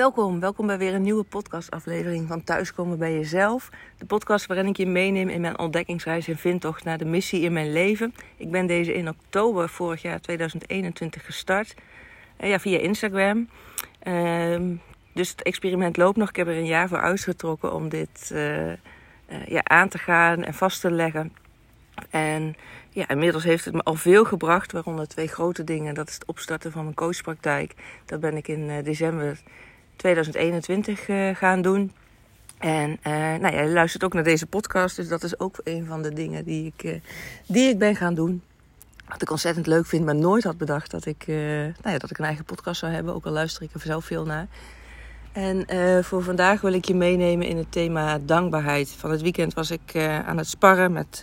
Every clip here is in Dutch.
Welkom, welkom bij weer een nieuwe podcastaflevering van Thuiskomen bij Jezelf. De podcast waarin ik je meeneem in mijn ontdekkingsreis en vindtocht naar de missie in mijn leven. Ik ben deze in oktober vorig jaar 2021 gestart, uh, ja, via Instagram. Uh, dus het experiment loopt nog. Ik heb er een jaar voor uitgetrokken om dit uh, ja, aan te gaan en vast te leggen. En ja, inmiddels heeft het me al veel gebracht, waaronder twee grote dingen. Dat is het opstarten van mijn coachpraktijk. Dat ben ik in december 2021 uh, gaan doen. En uh, nou ja, je luistert ook naar deze podcast, dus dat is ook een van de dingen die ik, uh, die ik ben gaan doen. Wat ik ontzettend leuk vind, maar nooit had bedacht dat ik, nou ja, dat ik een eigen podcast zou hebben. Ook al luister ik er zelf veel naar. En voor vandaag wil ik je meenemen in het thema dankbaarheid. Van het weekend was ik aan het sparren met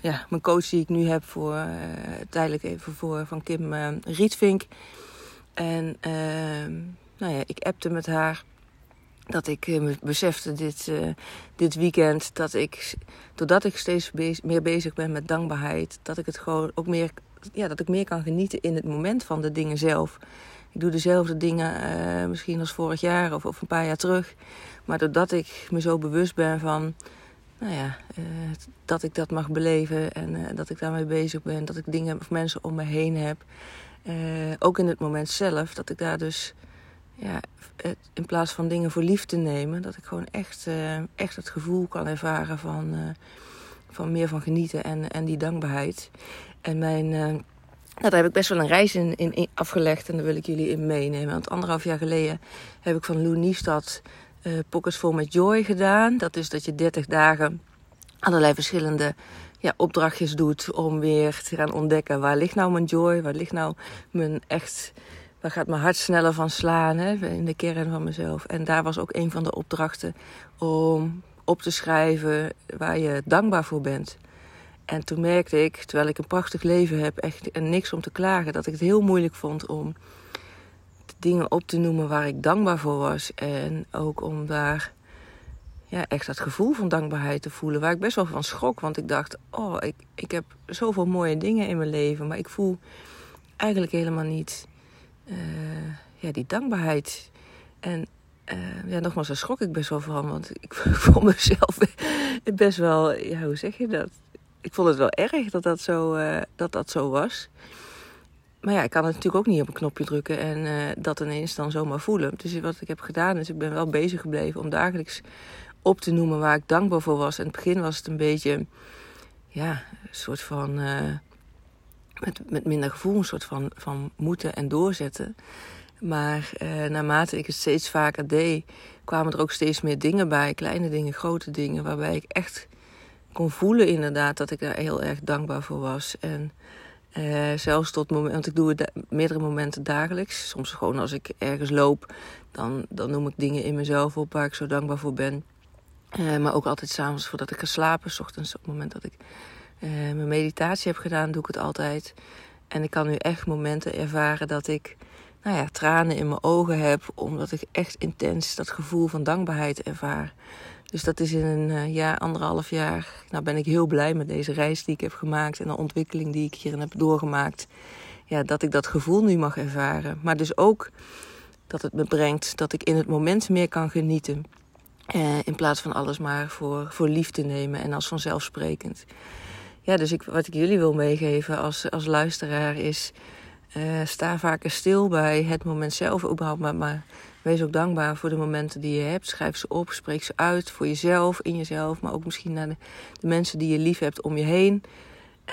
ja, mijn coach die ik nu heb voor tijdelijk even voor van Kim Rietvink. En ehm, nou ja, ik appte met haar dat ik uh, besefte dit, uh, dit weekend dat ik, doordat ik steeds meer bezig ben met dankbaarheid, dat ik het gewoon ook meer, ja, dat ik meer kan genieten in het moment van de dingen zelf. Ik doe dezelfde dingen uh, misschien als vorig jaar of, of een paar jaar terug. Maar doordat ik me zo bewust ben van, nou ja, dat ik dat mag beleven en dat ik daarmee bezig ben, dat ik dingen of mensen om me heen heb. ook in het moment zelf, dat ik daar dus ja, in plaats van dingen voor lief te nemen, dat ik gewoon echt, uh, echt het gevoel kan ervaren van, uh, van meer van genieten en, en die dankbaarheid. En mijn, uh, daar heb ik best wel een reis in, in, afgelegd en daar wil ik jullie in meenemen. Want anderhalf jaar geleden heb ik van Lou Niestad Pockets Vol met Joy gedaan. Dat is dat je 30 dagen allerlei verschillende ja, opdrachtjes doet om weer te gaan ontdekken waar ligt nou mijn joy, waar ligt nou mijn echt daar gaat mijn hart sneller van slaan hè, in de kern van mezelf. En daar was ook een van de opdrachten om op te schrijven waar je dankbaar voor bent. En toen merkte ik, terwijl ik een prachtig leven heb echt, en niks om te klagen, dat ik het heel moeilijk vond om dingen op te noemen waar ik dankbaar voor was. En ook om daar ja, echt dat gevoel van dankbaarheid te voelen, waar ik best wel van schrok. Want ik dacht, oh, ik, ik heb zoveel mooie dingen in mijn leven, maar ik voel eigenlijk helemaal niet uh, ja, die dankbaarheid. En uh, ja, nogmaals, daar schrok ik best wel van. Want ik vond mezelf best wel, ja, hoe zeg je dat? Ik vond het wel erg dat dat zo, uh, dat dat zo was. Maar ja, ik kan het natuurlijk ook niet op een knopje drukken en uh, dat ineens dan zomaar voelen. Dus wat ik heb gedaan is, ik ben wel bezig gebleven om dagelijks op te noemen waar ik dankbaar voor was. In het begin was het een beetje, ja, een soort van met, met minder gevoel, een soort van, van moeten en doorzetten. Maar eh, naarmate ik het steeds vaker deed, kwamen er ook steeds meer dingen bij. Kleine dingen, grote dingen, waarbij ik echt kon voelen inderdaad dat ik daar heel erg dankbaar voor was. En uh, zelfs tot moment, want ik doe het meerdere momenten dagelijks. Soms gewoon als ik ergens loop, dan, dan noem ik dingen in mezelf op waar ik zo dankbaar voor ben. Uh, maar ook altijd s'avonds voordat ik ga slapen, s ochtends op het moment dat ik uh, mijn meditatie heb gedaan, doe ik het altijd. En ik kan nu echt momenten ervaren dat ik nou ja, tranen in mijn ogen heb, omdat ik echt intens dat gevoel van dankbaarheid ervaar. Dus dat is in een uh, jaar, anderhalf jaar, nou ben ik heel blij met deze reis die ik heb gemaakt en de ontwikkeling die ik hierin heb doorgemaakt. Ja, dat ik dat gevoel nu mag ervaren. Maar dus ook dat het me brengt dat ik in het moment meer kan genieten. Uh, in plaats van alles maar voor, voor lief te nemen en als vanzelfsprekend ja, dus ik, wat ik jullie wil meegeven als, als luisteraar is... Uh, sta vaker stil bij het moment zelf überhaupt. Maar, wees ook dankbaar voor de momenten die je hebt. Schrijf ze op, spreek ze uit voor jezelf, in jezelf. Maar ook misschien naar de, mensen die je lief hebt om je heen.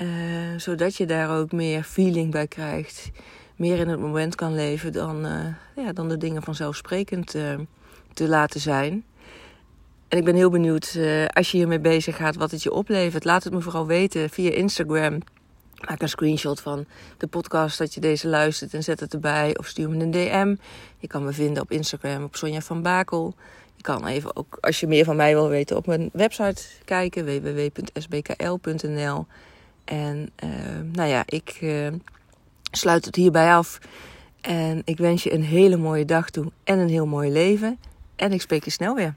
Uh, zodat je daar ook meer feeling bij krijgt. Meer in het moment kan leven dan, uh, ja, dan de dingen vanzelfsprekend te laten zijn. En ik ben heel benieuwd uh, als je hiermee bezig gaat wat het je oplevert. Laat het me vooral weten via Instagram. Maak een screenshot van de podcast dat je deze luistert en zet het erbij. Of stuur me een DM. Je kan me vinden op Instagram op Sonja van Bakel. Je kan even ook, als je meer van mij wil weten, op mijn website kijken. www.sbkl.nl En uh, nou ja, ik uh, sluit het hierbij af. En ik wens je een hele mooie dag toe en een heel mooi leven. En ik spreek je snel weer.